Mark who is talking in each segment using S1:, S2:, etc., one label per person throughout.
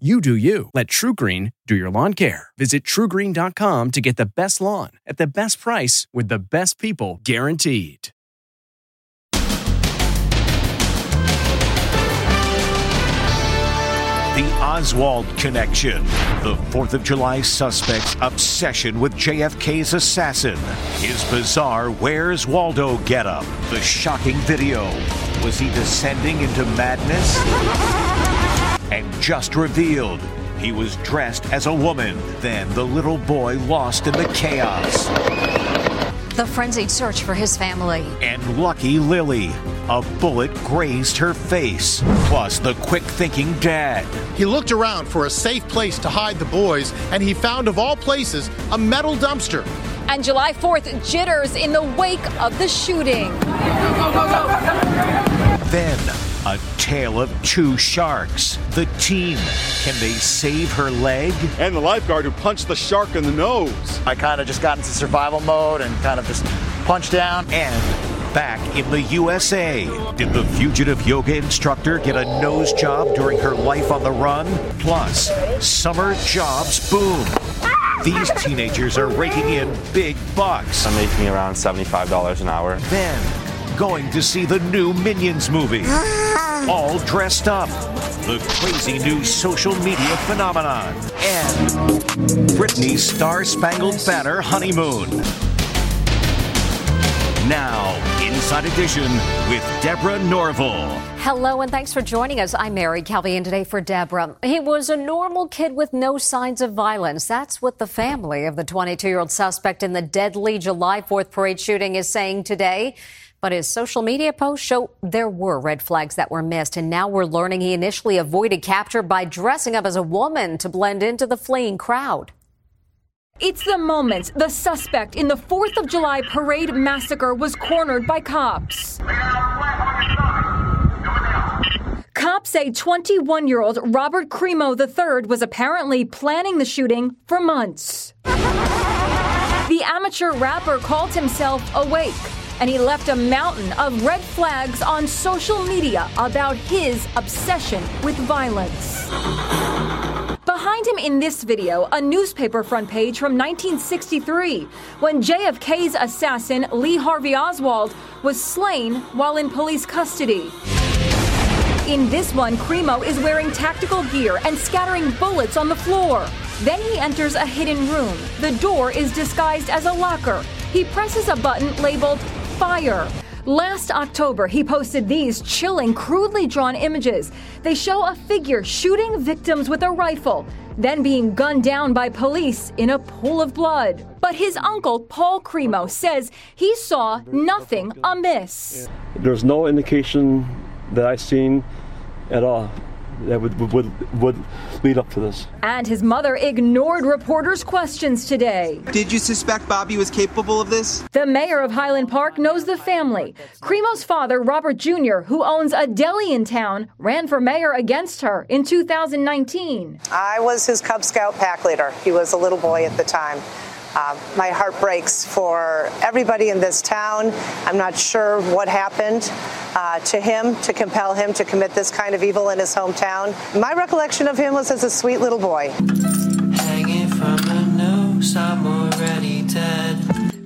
S1: You do you. Let TruGreen do your lawn care. Visit trugreen.com to get the best lawn at the best price with the best people guaranteed.
S2: The Oswald Connection. The 4th of July suspect's obsession with JFK's assassin. His bizarre Where's Waldo getup. The shocking video. Was he descending into madness? And just revealed, he was dressed as a woman. Then the little boy lost in the chaos.
S3: The frenzied search for his family.
S2: And Lucky Lily. A bullet grazed her face. Plus, the quick thinking dad.
S4: He looked around for a safe place to hide the boys, and he found, of all places, a metal dumpster.
S5: And July 4th, jitters in the wake of the shooting.
S2: Then, a tale of two sharks. The team. Can they save her leg?
S6: And the lifeguard who punched the shark in the nose.
S7: I kind of just got into survival mode and kind of just punched down.
S2: And back in the USA. Did the fugitive yoga instructor get a nose job during her life on the run? Plus, summer jobs boom. These teenagers are raking in big bucks.
S8: I'm making around $75 an hour.
S2: Then, going to see the new Minions movie. All dressed up. The crazy new social media phenomenon. And Britney's Star Spangled Banner honeymoon. Now, Inside Edition with Deborah Norville.
S3: Hello and thanks for joining us. I'm Mary Calvi and today for Deborah. He was a normal kid with no signs of violence. That's what the family of the 22 year old suspect in the deadly July 4th parade shooting is saying today. But his social media posts show there were red flags that were missed. And now we're learning he initially avoided capture by dressing up as a woman to blend into the fleeing crowd.
S5: It's the moment the suspect in the 4th of July parade massacre was cornered by cops. Cops say 21 year old Robert Crimo III was apparently planning the shooting for months. The amateur rapper called himself Awake, and he left a mountain of red flags on social media about his obsession with violence. Behind him in this video, a newspaper front page from 1963, when JFK's assassin, Lee Harvey Oswald, was slain while in police custody. In this one, Crimo is wearing tactical gear and scattering bullets on the floor. Then he enters a hidden room. The door is disguised as a locker. He presses a button labeled Fire. Last October, he posted these chilling, crudely drawn images. They show a figure shooting victims with a rifle, then being gunned down by police in a pool of blood. But his uncle, Paul Crimo, says he saw nothing amiss.
S9: There's no indication that I've seen at all that would, would, would lead up to this.
S5: And his mother ignored reporters' questions today.
S10: Did you suspect Bobby was capable of this?
S5: The mayor of Highland Park knows the family. Crimo's father, Robert Jr., who owns a deli in town, ran for mayor against her in 2019.
S11: I was his Cub Scout pack leader. He was a little boy at the time. Uh, my heart breaks for everybody in this town. I'm not sure what happened uh, to him to compel him to commit this kind of evil in his hometown. My recollection of him was as a sweet little boy.
S12: Hanging from the nose, I'm already dead.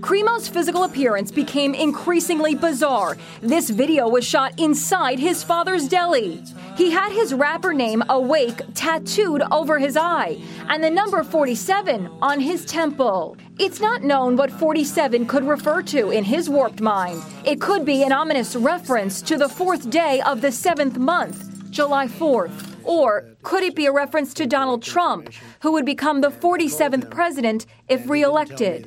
S5: Crimo's physical appearance became increasingly bizarre. This video was shot inside his father's deli. He had his rapper name Awake tattooed over his eye and the number 47 on his temple. It's not known what 47 could refer to in his warped mind. It could be an ominous reference to the fourth day of the seventh month, July 4th. Or could it be a reference to Donald Trump, who would become the 47th president if reelected?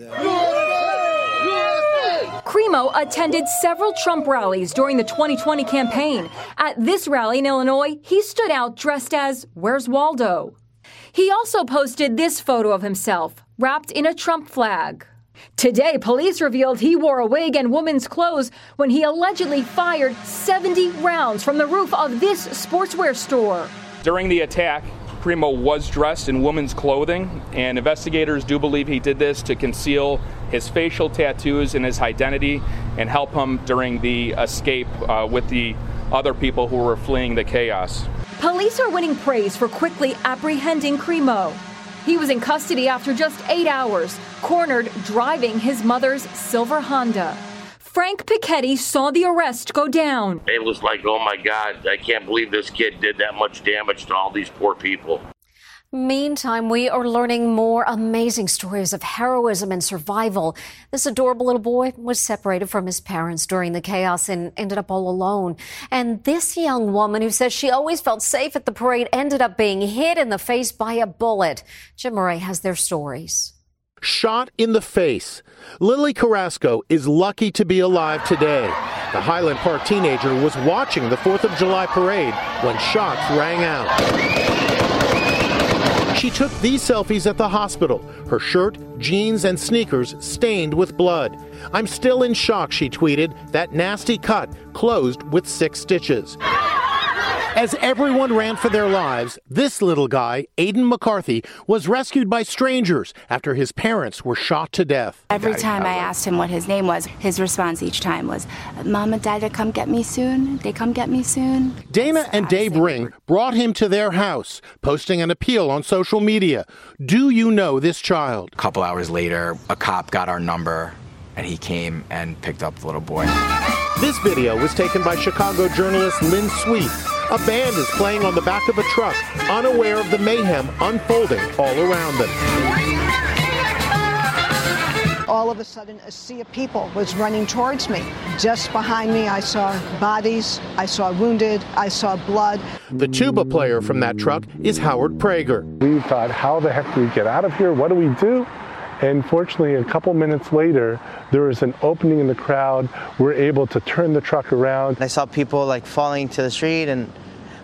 S5: Crimo attended several Trump rallies during the 2020 campaign. At this rally in Illinois, he stood out dressed as Where's Waldo? He also posted this photo of himself, wrapped in a Trump flag. Today, police revealed he wore a wig and woman's clothes when he allegedly fired 70 rounds from the roof of this sportswear store.
S13: During the attack, Crimo was dressed in woman's clothing, and investigators do believe he did this to conceal his facial tattoos and his identity and help him during the escape uh, with the other people who were fleeing the chaos.
S5: Police are winning praise for quickly apprehending Crimo. He was in custody after just eight hours, cornered driving his mother's silver Honda. Frank Piketty saw the arrest go down.
S14: It was like, oh my God, I can't believe this kid did that much damage to all these poor people.
S3: Meantime, we are learning more amazing stories of heroism and survival. This adorable little boy was separated from his parents during the chaos and ended up all alone. And this young woman who says she always felt safe at the parade ended up being hit in the face by a bullet. Jim Moret has their stories.
S4: Shot in the face. Lily Carrasco is lucky to be alive today. The Highland Park teenager was watching the 4th of July parade when shots rang out. She took these selfies at the hospital, her shirt, jeans, and sneakers stained with blood. I'm still in shock, she tweeted. That nasty cut closed with six stitches. As everyone ran for their lives, this little guy, Aiden McCarthy, was rescued by strangers after his parents were shot to death.
S15: Every time I asked him what his name was, his response each time was, Mom and Dad, come get me soon. They come get me soon.
S4: Dana and Dave Ring brought him to their house, posting an appeal on social media. Do you know this child?
S16: A couple hours later, a cop got our number and he came and picked up the little boy.
S4: This video was taken by Chicago journalist Lynn Sweet. A band is playing on the back of a truck, unaware of the mayhem unfolding all around them.
S17: All of a sudden, a sea of people was running towards me. Just behind me, I saw bodies, I saw wounded, I saw blood.
S4: The tuba player from that truck is Howard Prager.
S18: We thought, how the heck do we get out of here? What do we do? And fortunately, a couple minutes later, there was an opening in the crowd. We're able to turn the truck around.
S19: I saw people like falling to the street and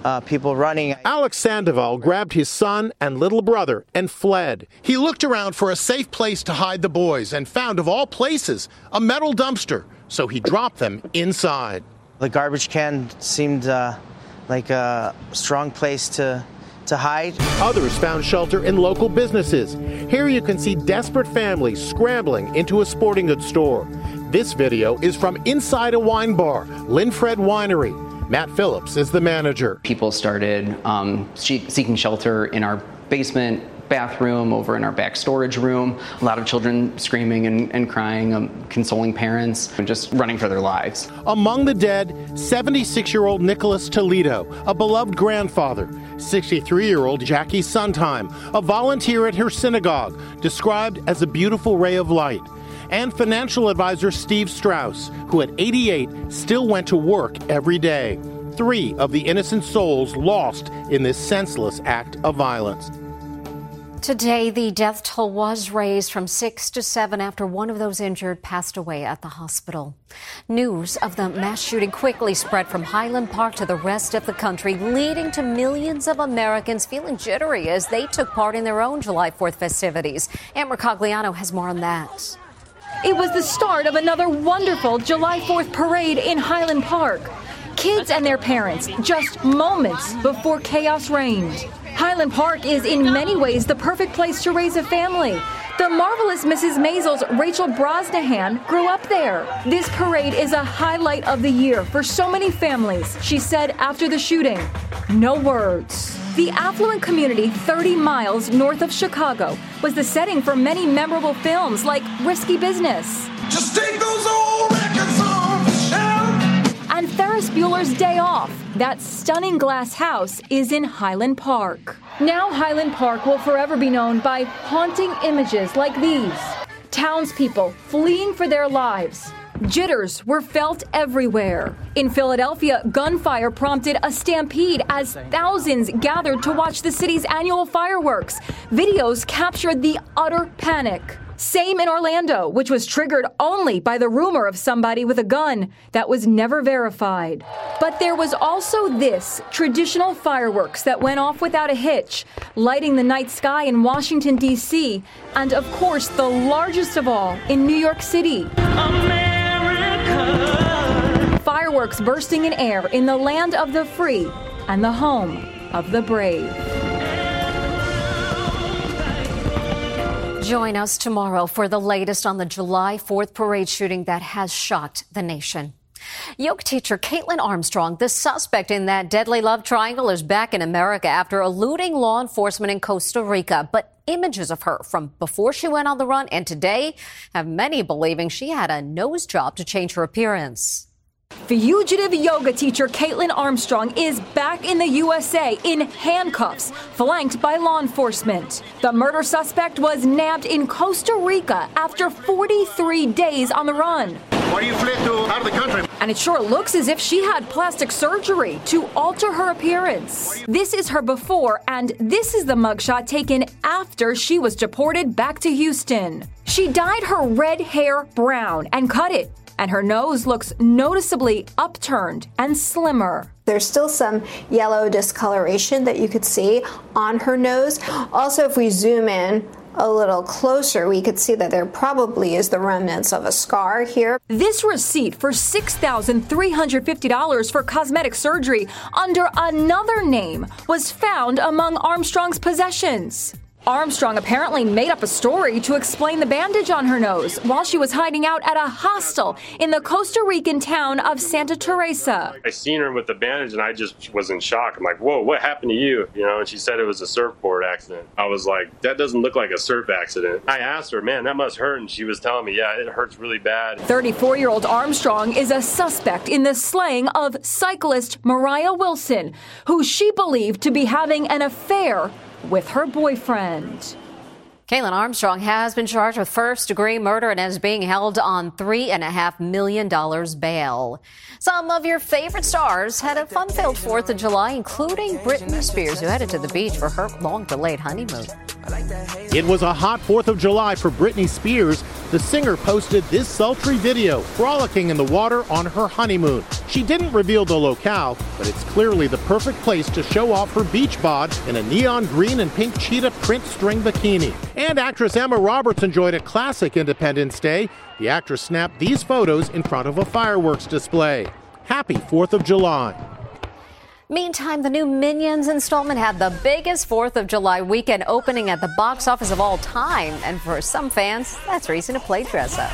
S19: uh, people running.
S4: Alex Sandoval grabbed his son and little brother and fled. He looked around for a safe place to hide the boys and found, of all places, a metal dumpster. So he dropped them inside.
S19: The garbage can seemed uh, like a strong place to to hide.
S4: Others found shelter in local businesses. Here you can see desperate families scrambling into a sporting goods store. This video is from inside a wine bar, Lynfred Winery. Matt Phillips is the manager.
S20: People started um, seeking shelter in our basement, bathroom, over in our back storage room. A lot of children screaming and, and crying, um, consoling parents, and just running for their lives.
S4: Among the dead, 76 year old Nicholas Toledo, a beloved grandfather. 63 year old Jacki Sundheim, a volunteer at her synagogue, described as a beautiful ray of light. And financial advisor Steve Strauss, who at 88 still went to work every day. Three of the innocent souls lost in this senseless act of violence.
S3: Today, the death toll was raised from six to seven after one of those injured passed away at the hospital. News of the mass shooting quickly spread from Highland Park to the rest of the country, leading to millions of Americans feeling jittery as they took part in their own July 4th festivities. Ann Mercogliano has more on that.
S5: It was the start of another wonderful July 4th parade in Highland Park. Kids and their parents just moments before chaos reigned. Highland Park is in many ways the perfect place to raise a family. The marvelous Mrs. Maisel's Rachel Brosnahan grew up there. This parade is a highlight of the year for so many families, she said after the shooting. No words. The affluent community 30 miles north of Chicago was the setting for many memorable films like Risky Business.
S21: Just take those old records on the shelf.
S5: And Ferris Bueller's Day Off. That stunning glass house is in Highland Park. Now, Highland Park will forever be known by haunting images like these townspeople fleeing for their lives. Jitters were felt everywhere. In Philadelphia, gunfire prompted a stampede as thousands gathered to watch the city's annual fireworks. Videos captured the utter panic. Same in Orlando, which was triggered only by the rumor of somebody with a gun that was never verified. But there was also this traditional fireworks that went off without a hitch, lighting the night sky in Washington, D.C., and of course, the largest of all in New York City. America. Fireworks bursting in air in the land of the free and the home of the brave.
S3: Join us tomorrow for the latest on the July 4th parade shooting that has shocked the nation. Yoke teacher Kaitlyn Armstrong, the suspect in that deadly love triangle, is back in America after eluding law enforcement in Costa Rica. But images of her from before she went on the run and today have many believing she had a nose job to change her appearance.
S5: Fugitive yoga teacher Kaitlyn Armstrong is back in the USA in handcuffs, flanked by law enforcement. The murder suspect was nabbed in Costa Rica after 43 days on the run.
S21: Why do you fled to out of the country?
S5: And it sure looks as if she had plastic surgery to alter her appearance. This is her before, and this is the mugshot taken after she was deported back to Houston. She dyed her red hair brown and cut it and her nose looks noticeably upturned and slimmer.
S22: There's still some yellow discoloration that you could see on her nose. Also, if we zoom in, a little closer, we could see that there probably is the remnants of a scar here.
S5: This receipt for $6,350 for cosmetic surgery under another name was found among Armstrong's possessions. Armstrong apparently made up a story to explain the bandage on her nose while she was hiding out at a hostel in the Costa Rican town of Santa Teresa.
S23: I seen her with the bandage and I just was in shock. I'm like, whoa, what happened to you? You know, and she said it was a surfboard accident. I was like, that doesn't look like a surf accident. I asked her, man, that must hurt. And she was telling me, yeah, it hurts really bad.
S5: 34 year old Armstrong is a suspect in the slaying of cyclist Moriah Wilson, who she believed to be having an affair with her boyfriend.
S3: Kaitlyn Armstrong has been charged with first degree murder and is being held on $3.5 million bail. Some of your favorite stars had a fun filled 4th of July, including Britney Spears, who headed to the beach for her long delayed honeymoon.
S4: It was a hot 4th of July for Britney Spears. The singer posted this sultry video, frolicking in the water on her honeymoon. She didn't reveal the locale, but it's clearly the perfect place to show off her beach bod in a neon green and pink cheetah print string bikini. And actress Emma Roberts enjoyed a classic Independence Day. The actress snapped these photos in front of a fireworks display. Happy 4th of July.
S3: Meantime, the new Minions installment had the biggest 4th of July weekend opening at the box office of all time. And for some fans, that's reason to play dress up.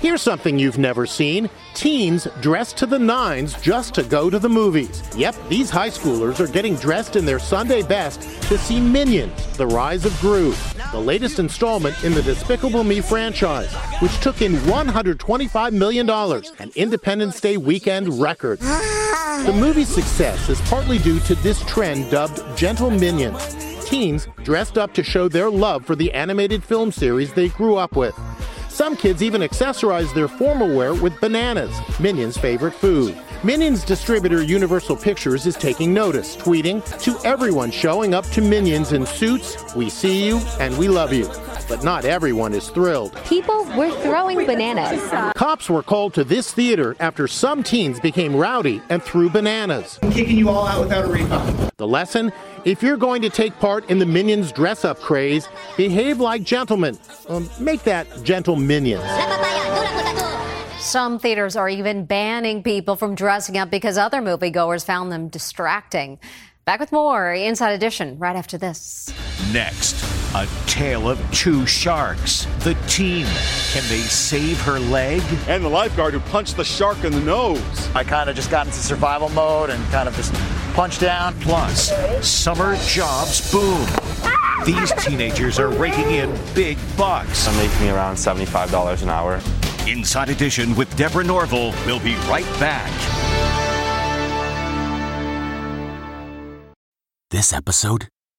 S4: Here's something you've never seen teens dressed to the nines just to go to the movies. Yep, these high schoolers are getting dressed in their Sunday best to see Minions, The Rise of Gru, the latest installment in the Despicable Me franchise, which took in $125 million, an Independence Day weekend record. The movie's success is partly due to this trend dubbed Gentle Minions. Teens dressed up to show their love for the animated film series they grew up with. Some kids even accessorize their formal wear with bananas, Minions' favorite food. Minions distributor Universal Pictures is taking notice, tweeting, To everyone showing up to Minions in suits, we see you and we love you. But not everyone is thrilled.
S24: People were throwing bananas.
S4: Cops were called to this theater after some teens became rowdy and threw bananas.
S25: I'm kicking you all out without a refund.
S4: The lesson? If you're going to take part in the Minions dress up craze, behave like gentlemen. Um, make that gentle Minions.
S3: Some theaters are even banning people from dressing up because other moviegoers found them distracting. Back with more Inside Edition right after this.
S2: Next, a tale of two sharks. The team. Can they save her leg?
S6: And the lifeguard who punched the shark in the nose.
S7: I kind of just got into survival mode and kind of just punched down.
S2: Plus, summer jobs boom. These teenagers are raking in big bucks.
S8: I'm making around $75 an hour.
S2: Inside Edition with Deborah Norville. We'll be right back.
S26: This episode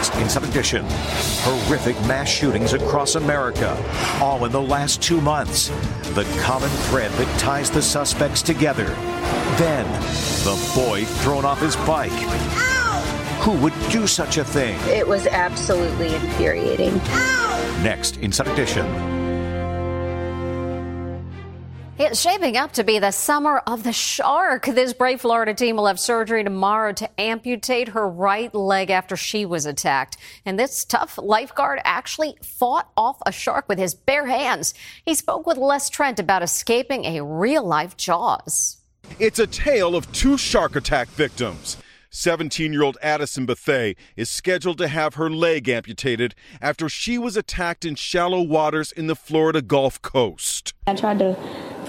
S2: Next Inside Edition, horrific mass shootings across America, all in the last two months. The common thread that ties the suspects together. Then, the boy thrown off his bike. Who would do such a thing?
S27: It was absolutely infuriating.
S2: Next Inside Edition.
S3: It's shaping up to be the summer of the shark. This brave Florida team will have surgery tomorrow to amputate her right leg after she was attacked. And this tough lifeguard actually fought off a shark with his bare hands. He spoke with Les Trent about escaping a real life Jaws.
S6: It's a tale of two shark attack victims. 17 year old Addison Bethea is scheduled to have her leg amputated after she was attacked in shallow waters in the Florida Gulf Coast.
S28: I tried to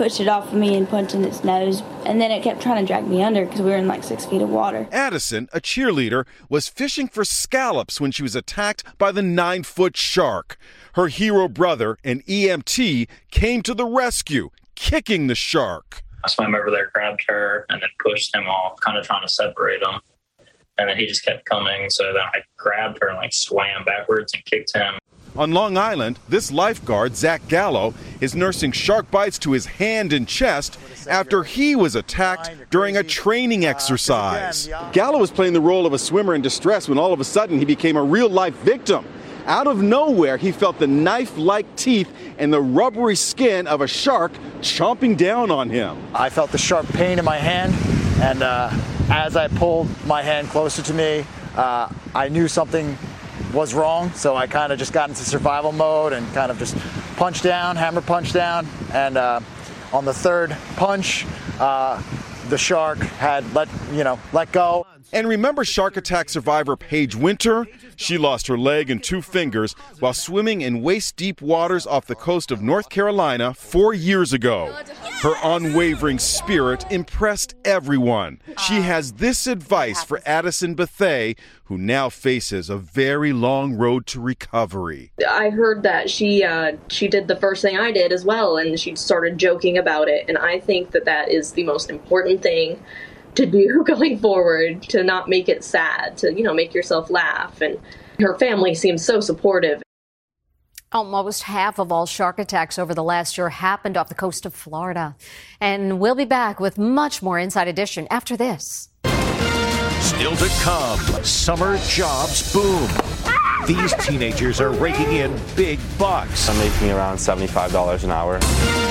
S28: push it off of me and punched in its nose, and then it kept trying to drag me under because we were in like six feet of water.
S6: Addison, a cheerleader, was fishing for scallops when she was attacked by the nine foot shark. Her hero brother, an EMT, came to the rescue, kicking the shark.
S29: I swam over there, grabbed her, and then pushed him off, kind of trying to separate them. And then he just kept coming, so then I grabbed her and like swam backwards and kicked him.
S6: On Long Island, this lifeguard, Zach Gallo, is nursing shark bites to his hand and chest after he was attacked during a training exercise. Gallo was playing the role of a swimmer in distress when all of a sudden he became a real life victim. Out of nowhere, he felt the knife like teeth and the rubbery skin of a shark chomping down on him.
S7: I felt the sharp pain in my hand, and uh, as I pulled my hand closer to me, uh, I knew something was wrong, so I kind of just got into survival mode and kind of just punched down, hammer punch down, and uh, on the third punch, uh, the shark had let you know let go.
S6: And remember shark attack survivor Paige Winter? She lost her leg and two fingers while swimming in waist deep waters off the coast of North Carolina four years ago. Her unwavering spirit impressed everyone. She has this advice for Addison Bethea, who now faces a very long road to recovery.
S27: I heard that she uh, she did the first thing I did as well, and she started joking about it. And I think that that is the most important thing to do going forward to not make it sad to you know make yourself laugh and her family seems so supportive
S3: Almost half of all shark attacks over the last year happened off the coast of Florida. And we'll be back with much more Inside Edition after this.
S2: Still to come, summer jobs boom. These teenagers are raking in big bucks.
S8: I'm making around $75 an hour.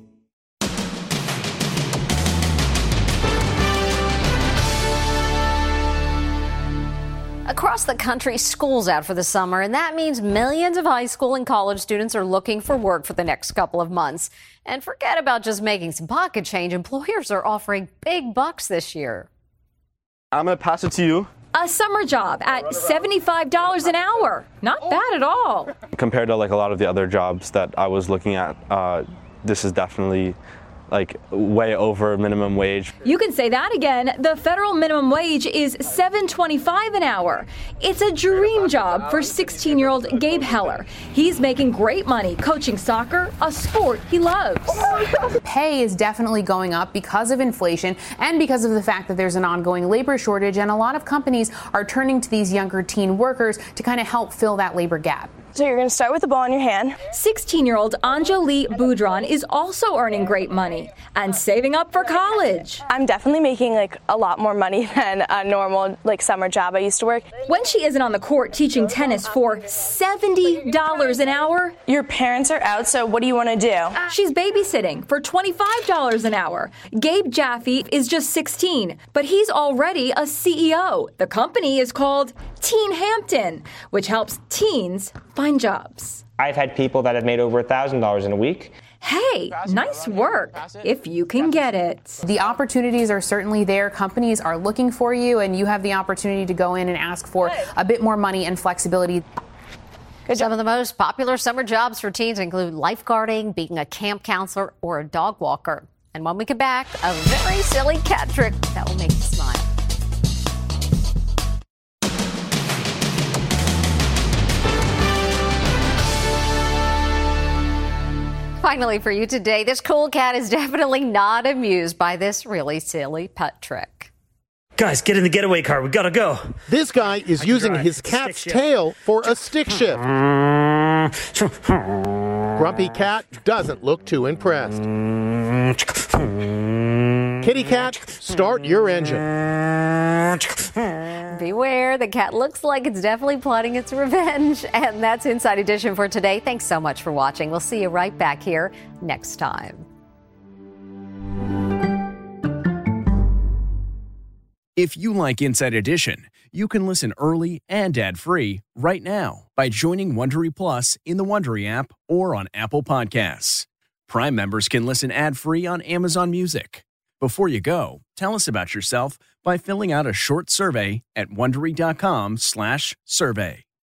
S3: Across the country, school's out for the summer, and that means millions of high school and college students are looking for work for the next couple of months. And forget about just making some pocket change. Employers are offering big bucks this year.
S8: I'm going to pass it to you.
S5: A summer job at $75 an hour. Not bad at all.
S8: Compared to like a lot of the other jobs that I was looking at, uh, this is definitely like way over minimum wage.
S5: You can say that again. The federal minimum wage is $7.25 an hour. It's a dream job for 16 year old Gabe Heller. He's making great money coaching soccer, a sport he loves.
S30: Pay is definitely going up because of inflation and because of the fact that there's an ongoing labor shortage, and a lot of companies are turning to these younger teen workers to kind of help fill that labor gap.
S31: So you're going to start with the ball in your hand.
S5: 16 year old Anjali Budran is also earning great money and saving up for college.
S31: I'm definitely making like a lot more money than a normal like summer job I used to work.
S5: When she isn't on the court teaching tennis for $70 an hour,
S31: your parents are out, so what do you want to do?
S5: She's babysitting for $25 an hour. Gabe Jaffe is just 16, but he's already a CEO. The company is called Teen Hampton, which helps teens find jobs.
S32: I've had people that have made over $1,000 in a week.
S5: Hey, nice work if you can get it.
S30: The opportunities are certainly there. Companies are looking for you, and you have the opportunity to go in and ask for a bit more money and flexibility.
S3: Some of the most popular summer jobs for teens include lifeguarding, being a camp counselor, or a dog walker. And when we get back, a very silly cat trick that will make you smile. Finally, for you today, this cool cat is definitely not amused by this really silly pet trick.
S33: Guys, get in the getaway car. We gotta go.
S4: This guy is using his cat's tail for a stick shift. Grumpy Cat doesn't look too impressed. Kitty Cat, start your engine.
S3: Beware, the cat looks like it's definitely plotting its revenge. And that's Inside Edition for today. Thanks so much for watching. We'll see you right back here next time.
S34: If you like Inside Edition, you can listen early and ad-free right now by joining Wondery Plus in the Wondery app or on Apple Podcasts. Prime members can listen ad-free on Amazon Music. Before you go, tell us about yourself by filling out a short survey at wondery.com/survey.